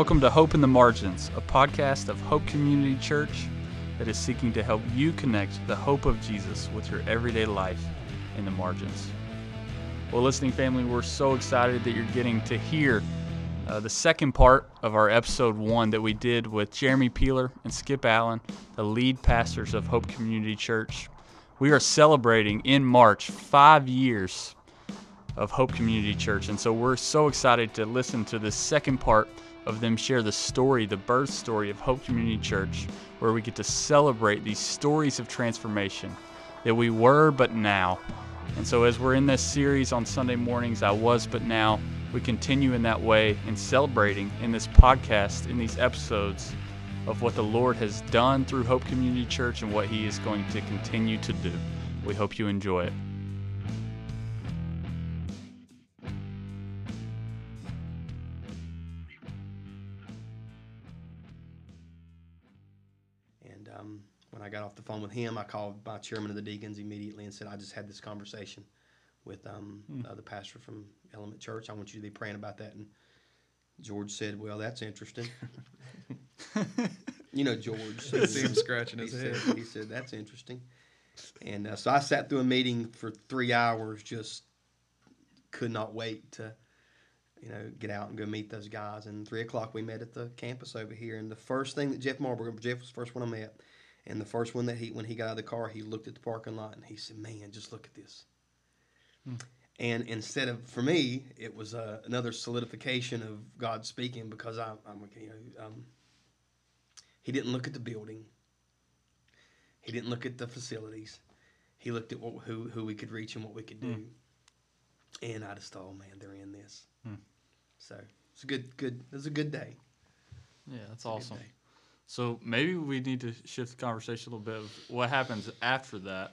Welcome to Hope in the Margins, a podcast of Hope Community Church that is seeking to help you connect the hope of Jesus with your everyday life in the margins. Well, listening family, we're so excited that you're getting to hear uh, the second part of our episode one that we did with Jeremy Peeler and Skip Allen, the lead pastors of Hope Community Church. We are celebrating in March five years of Hope Community Church, and so we're so excited to listen to the second part of them share the story, the birth story of Hope Community Church, where we get to celebrate these stories of transformation that we were but now. And so, as we're in this series on Sunday mornings, I was but now, we continue in that way in celebrating in this podcast, in these episodes, of what the Lord has done through Hope Community Church and what He is going to continue to do. We hope you enjoy it. Um, when I got off the phone with him, I called my chairman of the deacons immediately and said, I just had this conversation with um, uh, the pastor from Element Church. I want you to be praying about that. And George said, Well, that's interesting. you know, George. I see him scratching he his said, head. He said, That's interesting. And uh, so I sat through a meeting for three hours, just could not wait to, you know, get out and go meet those guys. And three o'clock we met at the campus over here. And the first thing that Jeff Marburger, Jeff was the first one I met, and the first one that he, when he got out of the car, he looked at the parking lot and he said, "Man, just look at this." And instead of for me, it was uh, another solidification of God speaking because I, I'm, you know, um, he didn't look at the building. He didn't look at the facilities. He looked at what, who who we could reach and what we could do. And I just thought, oh man, they're in this. Hmm. So it's a good good. It was a good day. Yeah, that's awesome. So maybe we need to shift the conversation a little bit of what happens after that,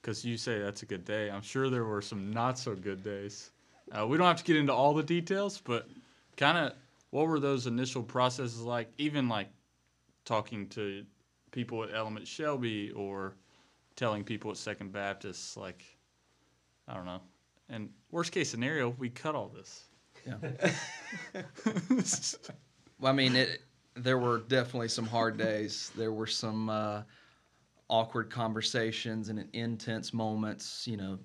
because you say that's a good day. I'm sure there were some not so good days. Uh, we don't have to get into all the details, but kind of what were those initial processes like? Even like talking to people at Element Shelby or telling people at Second Baptist, like I don't know. And worst case scenario, we cut all this. Well, I mean, it, there were definitely some hard days. There were some uh, awkward conversations and intense moments. You know,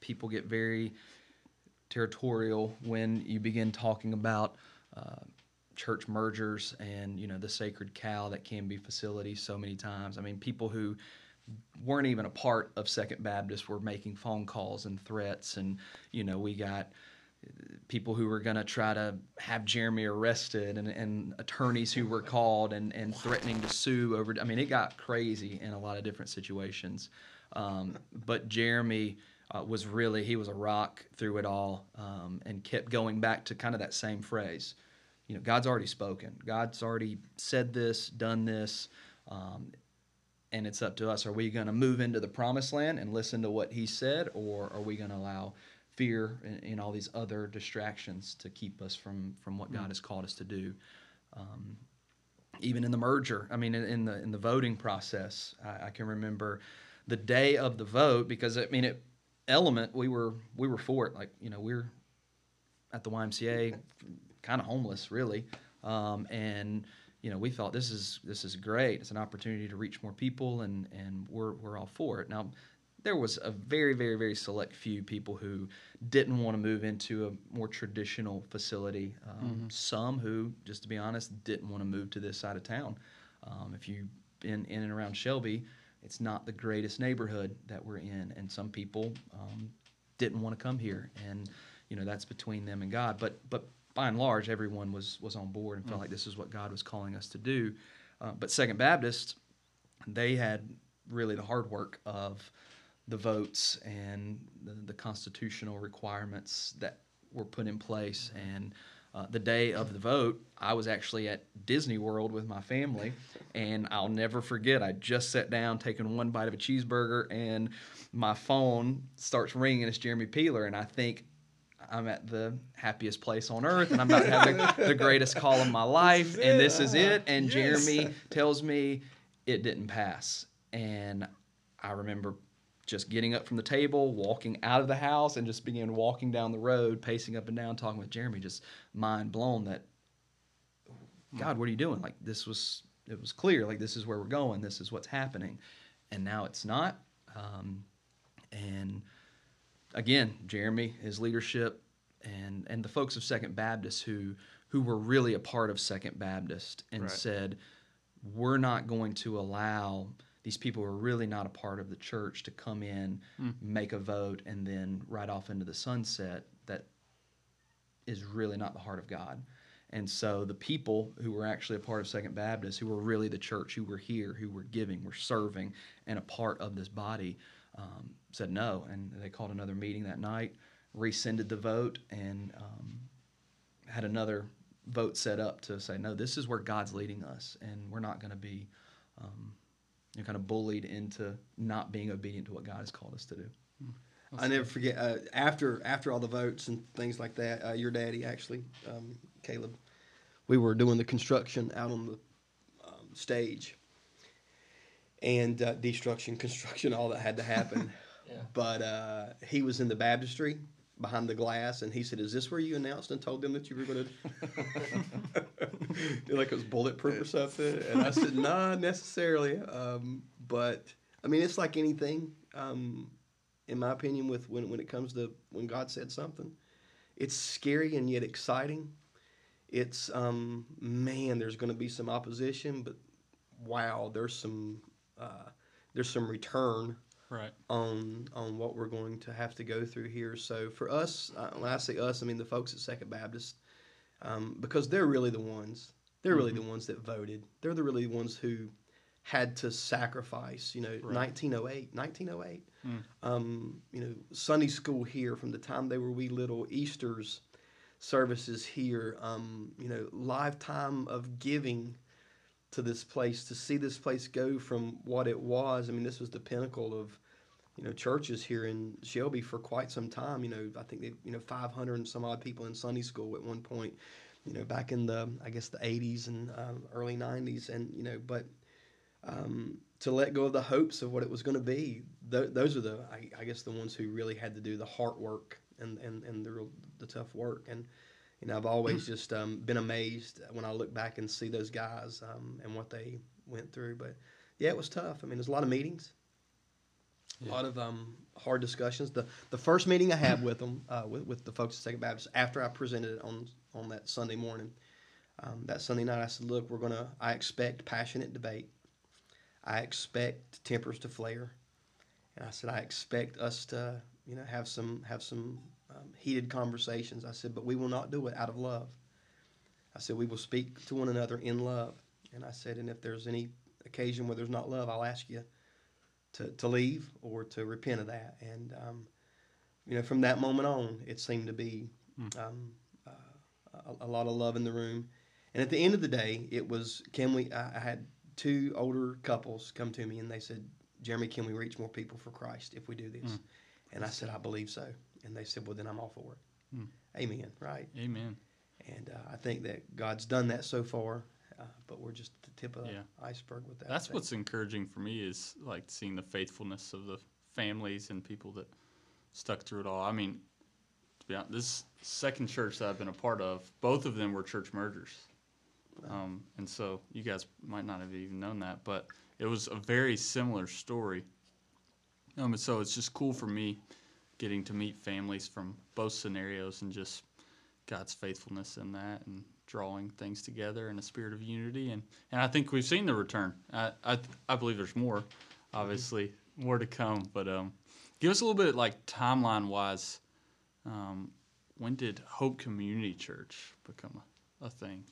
people get very territorial when you begin talking about uh, church mergers and you know the sacred cow that can be facilities so many times. I mean, people who weren't even a part of Second Baptist were making phone calls and threats, and you know we got people who were going to try to have Jeremy arrested and, and attorneys who were called and, and threatening to sue over. I mean, it got crazy in a lot of different situations. Um, but Jeremy uh, was really, he was a rock through it all um, and kept going back to kind of that same phrase. You know, God's already spoken, God's already said this, done this. Um, and it's up to us. Are we going to move into the promised land and listen to what he said, or are we going to allow fear and, and all these other distractions to keep us from from what God has called us to do? Um, even in the merger, I mean, in, in the in the voting process, I, I can remember the day of the vote because I mean, it element we were we were for it. Like you know, we're at the YMCA, kind of homeless, really, um, and you know, we thought this is this is great. It's an opportunity to reach more people, and and we're we're all for it. Now, there was a very very very select few people who didn't want to move into a more traditional facility. Um, Some who, just to be honest, didn't want to move to this side of town. Um, if you've been in and around Shelby, it's not the greatest neighborhood that we're in, and some people um, didn't want to come here, and you know that's between them and God. But but by and large, everyone was was on board and felt like this is what God was calling us to do. Uh, but Second Baptist, they had really the hard work of the votes and the, the constitutional requirements that were put in place. And uh, the day of the vote, I was actually at Disney World with my family, and I'll never forget. I just sat down, taking one bite of a cheeseburger, and my phone starts ringing. It's Jeremy Peeler, and I think I'm at the happiest place on earth, and I'm about to have the, the greatest call of my life, and this is it. And Jeremy tells me it didn't pass, and I remember just getting up from the table, walking out of the house, and just began walking down the road, pacing up and down, talking with Jeremy, just mind blown that God, what are you doing? Like this was it was clear, like this is where we're going, this is what's happening, and now it's not. Um, and again, Jeremy, his leadership, and and the folks of Second Baptist who who were really a part of Second Baptist and Right. said, we're not going to allow these people who are really not a part of the church to come in, make a vote, and then ride off into the sunset. That is really not the heart of God. And so the people who were actually a part of Second Baptist, who were really the church, who were here, who were giving, were serving, and a part of this body, um, said no. And they called another meeting that night, rescinded the vote, and um, had another vote set up to say, no, this is where God's leading us, and we're not going to be um, you know, kind of bullied into not being obedient to what God has called us to do. I never forget uh, after after all the votes and things like that. Uh, your daddy actually, um, Caleb, we were doing the construction out on the um, stage, and uh, destruction, construction, all that had to happen. Yeah. But uh, he was in the baptistry behind the glass, and he said, "Is this where you announced and told them that you were going to like it was bulletproof or something?" And I said, "Not necessarily, um, but I mean, it's like anything." Um, in my opinion, with when when it comes to when God said something, it's scary and yet exciting. It's um, man, there's going to be some opposition, but wow, there's some uh, there's some return Right. on on what we're going to have to go through here. So for us, uh, when I say us, I mean the folks at Second Baptist, um, because they're really the ones. They're really the ones that voted. They're the really ones who had to sacrifice. You know, Right. 1908, 1908. Um, you know, Sunday school here from the time they were wee little. Easter's services here. Um, you know, lifetime of giving to this place to see this place go from what it was. I mean, this was the pinnacle of you know churches here in Shelby for quite some time. You know, I think they you know 500 and some odd people in Sunday school at one point. You know, back in the I guess the 80s and um, early 90s, and you know, but um, to let go of the hopes of what it was going to be, th- those are the I, I guess the ones who really had to do the hard work and and and the real the tough work and. You know, I've always just um, been amazed when I look back and see those guys um, and what they went through. But yeah, it was tough. I mean, there's a lot of meetings, a lot of um, hard discussions. The the first meeting I had with them, uh, with, with the folks at Second Baptist, after I presented it on on that Sunday morning, um, that Sunday night, I said, "Look, we're gonna. I expect passionate debate. I expect tempers to flare, and I said I expect us to, you know, have some have some um, heated conversations. I said, but we will not do it out of love. I said we will speak to one another in love, and I said, and if there's any occasion where there's not love, I'll ask you to, to leave or to repent of that. And um, you know, from that moment on, it seemed to be um, uh, a, a lot of love in the room. And at the end of the day, it was can we? I, I had two older couples come to me and they said, Jeremy, can we reach more people for Christ if we do this? And I said, I believe so. And they said, well, then I'm all for it. Amen. Right. Amen. And uh, I think that God's done that so far, uh, but we're just at the tip of the Yeah. iceberg with that. That's what's encouraging for me is like seeing the faithfulness of the families and people that stuck through it all. I mean, to be honest, this second church that I've been a part of, both of them were church mergers. Um, and so you guys might not have even known that, but it was a very similar story. Um, so it's just cool for me getting to meet families from both scenarios and just God's faithfulness in that and drawing things together in a spirit of unity. And, and I think we've seen the return. I, I, I believe there's more, obviously, more to come. But um, give us a little bit, like timeline wise, um, when did Hope Community Church become a, a thing?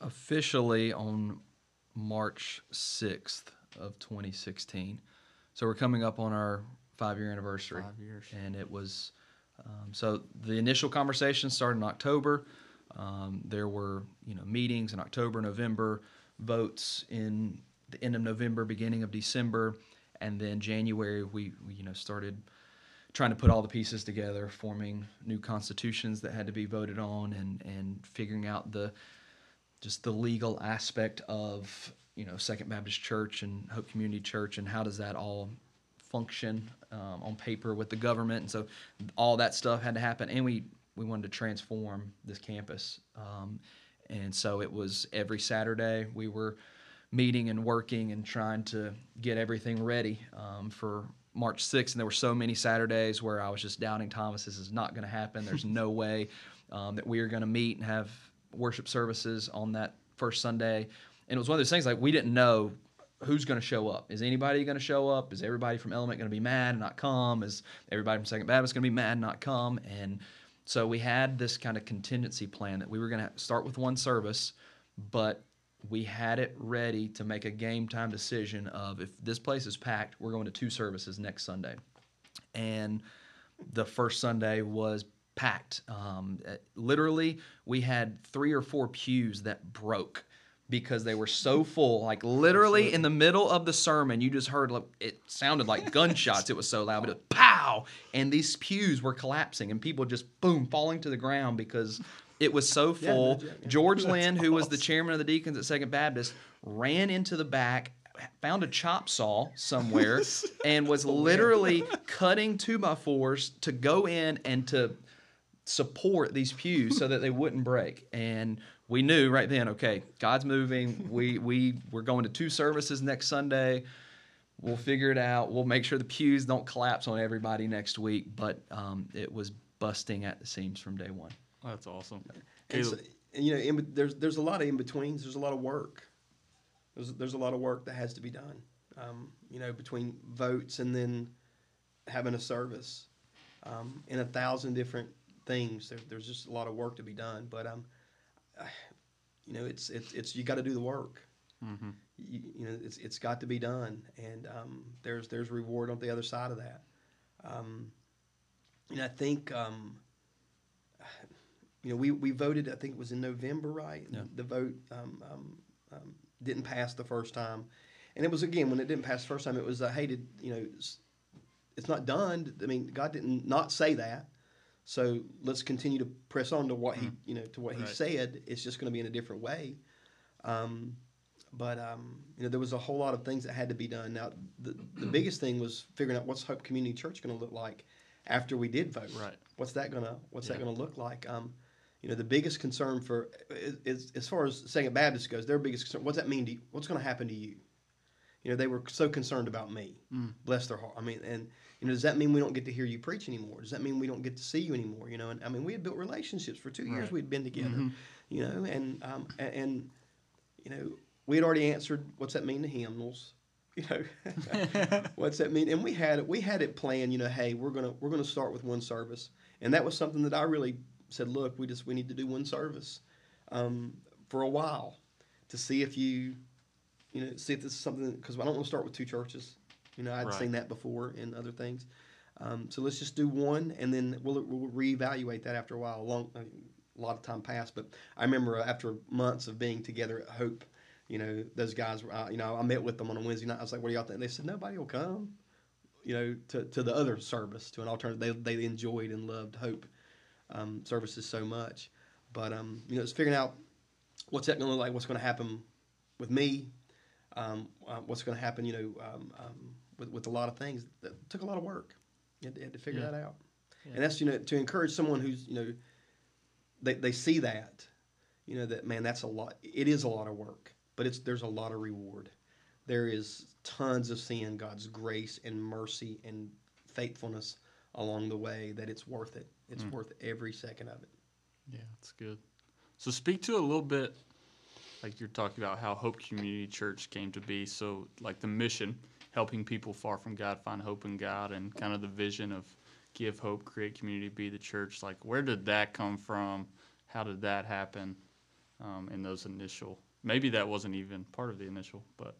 officially on March 6th of 2016. So we're coming up on our five year anniversary. Five years. And it was, um, so the initial conversation started in October. Um, there were, you know, meetings in October, November, votes in the end of November, beginning of December. And then January, we, we you know, started trying to put all the pieces together, forming new constitutions that had to be voted on and, and figuring out the, just the legal aspect of you know Second Baptist Church and Hope Community Church and how does that all function um, on paper with the government and so all that stuff had to happen and we we wanted to transform this campus um, and so it was every Saturday we were meeting and working and trying to get everything ready um, for March 6th. And there were so many Saturdays where I was just doubting Thomas, this is not going to happen. There's no way um, that we are going to meet and have worship services on that first Sunday. And it was one of those things like we didn't know who's going to show up. Is anybody going to show up? Is everybody from Element going to be mad and not come? Is everybody from Second Baptist going to be mad and not come? And so we had this kind of contingency plan that we were going to start with one service, but we had it ready to make a game time decision of if this place is packed, we're going to two services next Sunday. And the first Sunday was packed. Um, uh, literally, we had three or four pews that broke because they were so full. Like literally in the middle of the sermon, you just heard like it sounded like gunshots. It was so loud, but it was pow, and these pews were collapsing, and people just boom falling to the ground because it was so Yeah, full. no yeah. George Lynn, who was the chairman of the deacons at Second Baptist, ran into the back. Found a chop saw somewhere and was literally cutting two by fours to go in and to support these pews so that they wouldn't break. And we knew right then, okay, God's moving. We we we're going to two services next Sunday. We'll figure it out. We'll make sure the pews don't collapse on everybody next week. But um, it was busting at the seams from day one. That's awesome. And, so, and, you know, in, there's there's a lot of in betweens. There's a lot of work. There's there's a lot of work that has to be done. Um, you know, between votes and then having a service, um, and a thousand different things. There, there's just a lot of work to be done. But um, you know, it's it's it's you got to do the work. Mhm. You, you know, it's it's got to be done, and um, there's there's reward on the other side of that. Um, and I think. Um, you know, we, we voted. I think it was in November, right? Yeah. The vote um, um, um, didn't pass the first time, and it was again when it didn't pass the first time. It was uh, hey, did you know? It's, it's not done. I mean, God didn't not say that. So let's continue to press on to what he you know to what he Right. said. It's just going to be in a different way. Um, but um, you know, there was a whole lot of things that had to be done. Now, the the biggest thing was figuring out what's Hope Community Church going to look like after we did vote. Right. What's that gonna What's that gonna look like? Um, you know, the biggest concern for is as far as Second Baptist goes, their biggest concern. What's that mean to you? What's going to happen to you? You know, they were so concerned about me. Mm. Bless their heart. I mean, and you know, does that mean we don't get to hear you preach anymore? Does that mean we don't get to see you anymore? You know, and I mean, we had built relationships for two years. We'd been together. Mhm. You know, and um, and you know, we had already answered. What's that mean to hymnals? You know, what's that mean? And we had it. We had it planned. You know, hey, we're gonna we're gonna start with one service, and that was something that I really said. Look, we just we need to do one service um, for a while to see if you, you know, see if this is something because I don't want to start with two churches. You know, I'd Right. seen that before in other things. Um, so let's just do one, and then we'll we'll reevaluate that after a while. A long, a lot of time passed, but I remember uh, after months of being together at Hope, you know, those guys. were, uh, You know, I met with them on a Wednesday night. I was like, "What do y'all think?" They said, "Nobody will come." You know, to, to the other service, to an alternative. They they enjoyed and loved Hope um, services so much, but um, you know, it's figuring out what's that going to look like. What's going to happen with me? Um, uh, what's going to happen? You know, um, um, with with a lot of things that took a lot of work. You had to, had to figure Yeah. that out, Yeah. and that's you know to encourage someone who's you know they they see that you know that man that's a lot. It is a lot of work, but it's there's a lot of reward. There is tons of seeing God's grace and mercy and faithfulness along the way that it's worth it. It's Mm. worth every second of it. Yeah, that's good. So speak to a little bit, like you're talking about how Hope Community Church came to be. So like the mission, helping people far from God find hope in God, and kind of the vision of give hope, create community, be the church. Like where did that come from? How did that happen um, in those initial? Maybe that wasn't even part of the initial, but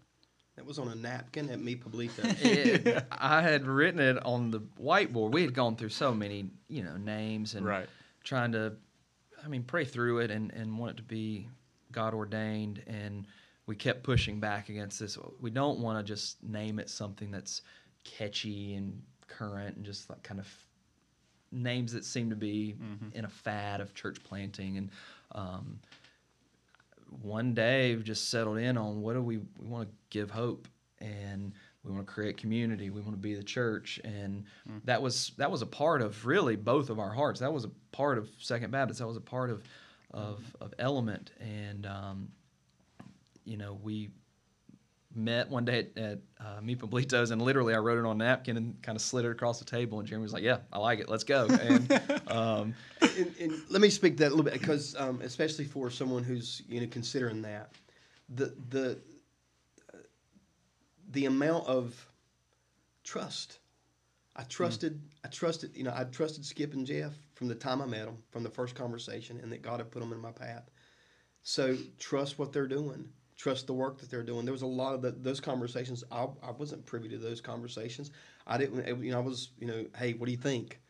That was on a napkin at Mi Pueblito. It- I had written it on the whiteboard. We had gone through so many, you know, names and right, trying to, I mean, pray through it and, and want it to be God ordained. And we kept pushing back against this. We don't want to just name it something that's catchy and current and just like kind of names that seem to be Mhm. in a fad of church planting. And um, one day we just settled in on what do we, we want to give hope and we want to create community we want to be the church and Mm. that was that was a part of really both of our hearts that was a part of second baptist that was a part of of of Element, and um, you know we met one day at, at uh, Mi Pueblitos, and literally I wrote it on a napkin and kind of slid it across the table, and Jeremy was like, "Yeah, I like it. Let's go." And um, and, and let me speak that a little bit because, um, especially for someone who's you know considering that, the the uh, the amount of trust. I trusted. I trusted. You know, I trusted Skip and Jeff from the time I met them, from the first conversation, and that God had put them in my path. So trust what they're doing. Trust the work that they're doing. There was a lot of the, those conversations. I, I wasn't privy to those conversations. I didn't. You know, I was. You know, hey, what do you think?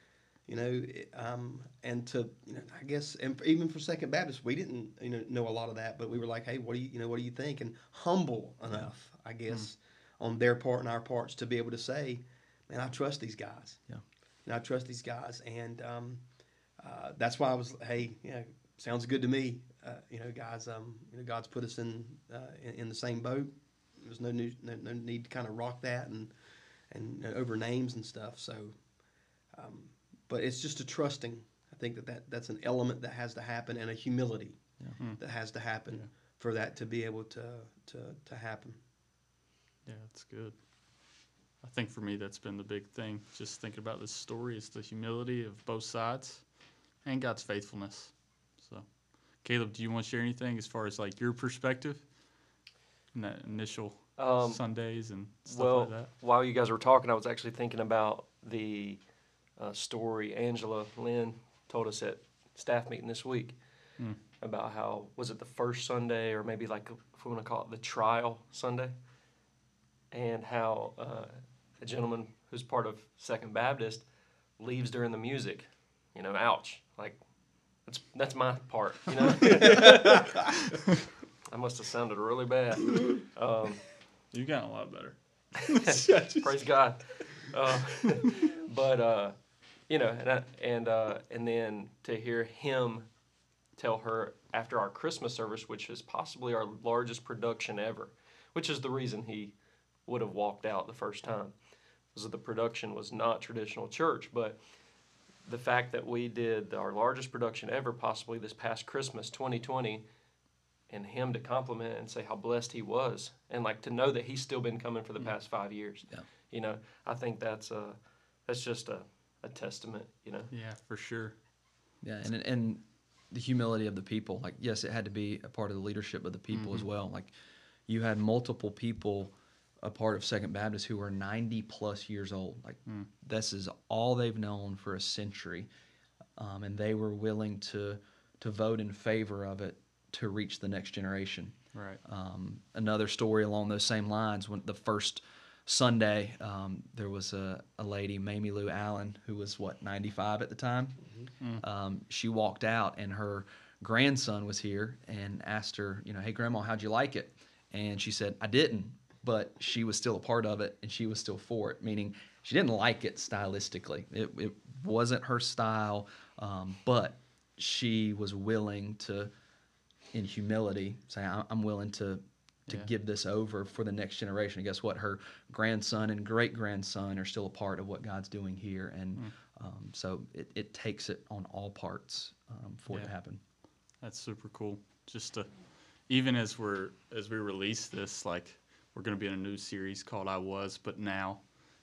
you know, um, and to, you know, I guess, and even for Second Baptist, we didn't, you know, know a lot of that, but we were like, hey, what do you, you know, what do you think? And humble enough, I guess, mm. on their part and our parts to be able to say, man, I trust these guys. Yeah. And I trust these guys, and um, uh, that's why I was, hey, yeah, sounds good to me. Uh, you know, guys, um, you know, God's put us in, uh, in, in the same boat. There's no, new, no, no need to kind of rock that and and over names and stuff. So. Um, but it's just a trusting. I think that, that that's an element that has to happen and a humility yeah. Hmm. that has to happen yeah. for that to be able to, to, to happen. Yeah, that's good. I think for me, that's been the big thing. Just thinking about this story is the humility of both sides and God's faithfulness. So, Caleb, do you want to share anything as far as like your perspective in that initial um, Sundays and stuff well, like that? While you guys were talking, I was actually thinking about the uh, story Angela Lynn told us at staff meeting this week mm. about how was it the first Sunday or maybe like if we want to call it the trial Sunday, and how uh, a gentleman who's part of Second Baptist leaves during the music. You know, ouch! Like that's that's my part. You know, I must have sounded really bad. Um, you got a lot better. Praise God. Uh, but uh, you know, and I, and uh, and then to hear him tell her after our Christmas service, which is possibly our largest production ever, which is the reason he would have walked out the first time, was that the production was not traditional church, but the fact that we did our largest production ever, possibly this past Christmas, 2020, and him to compliment and say how blessed he was, and like to know that he's still been coming for the mm. past five years. Yeah. You know, I think that's uh, that's just a a testament, you know. Yeah, for sure. Yeah, and and the humility of the people. Like, yes, it had to be a part of the leadership of the people mm-hmm. as well. Like, you had multiple people a part of Second Baptist who are 90 plus years old. Like, mm. this is all they've known for a century, um, and they were willing to to vote in favor of it to reach the next generation. Right. Um, another story along those same lines when the first Sunday, um, there was a, a lady, Mamie Lou Allen, who was what 95 at the time. Mm-hmm. Um, she walked out, and her grandson was here and asked her, you know, hey grandma, how'd you like it? And she said, I didn't, but she was still a part of it, and she was still for it. Meaning, she didn't like it stylistically. It, it wasn't her style, um, but she was willing to, in humility, say, I'm willing to to yeah. give this over for the next generation. And guess what? Her grandson and great grandson are still a part of what God's doing here, and mm. um, so it, it takes it on all parts um, for yeah. it to happen. That's super cool. Just to, even as we're as we release this, like we're going to be in a new series called "I Was, But Now,"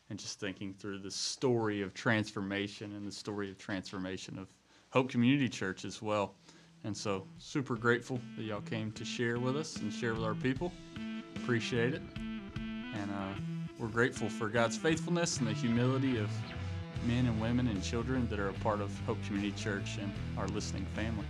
and just thinking through the story of transformation and the story of transformation of Hope Community Church as well. And so, super grateful that y'all came to share with us and share with our people. Appreciate it. And uh, we're grateful for God's faithfulness and the humility of men and women and children that are a part of Hope Community Church and our listening family.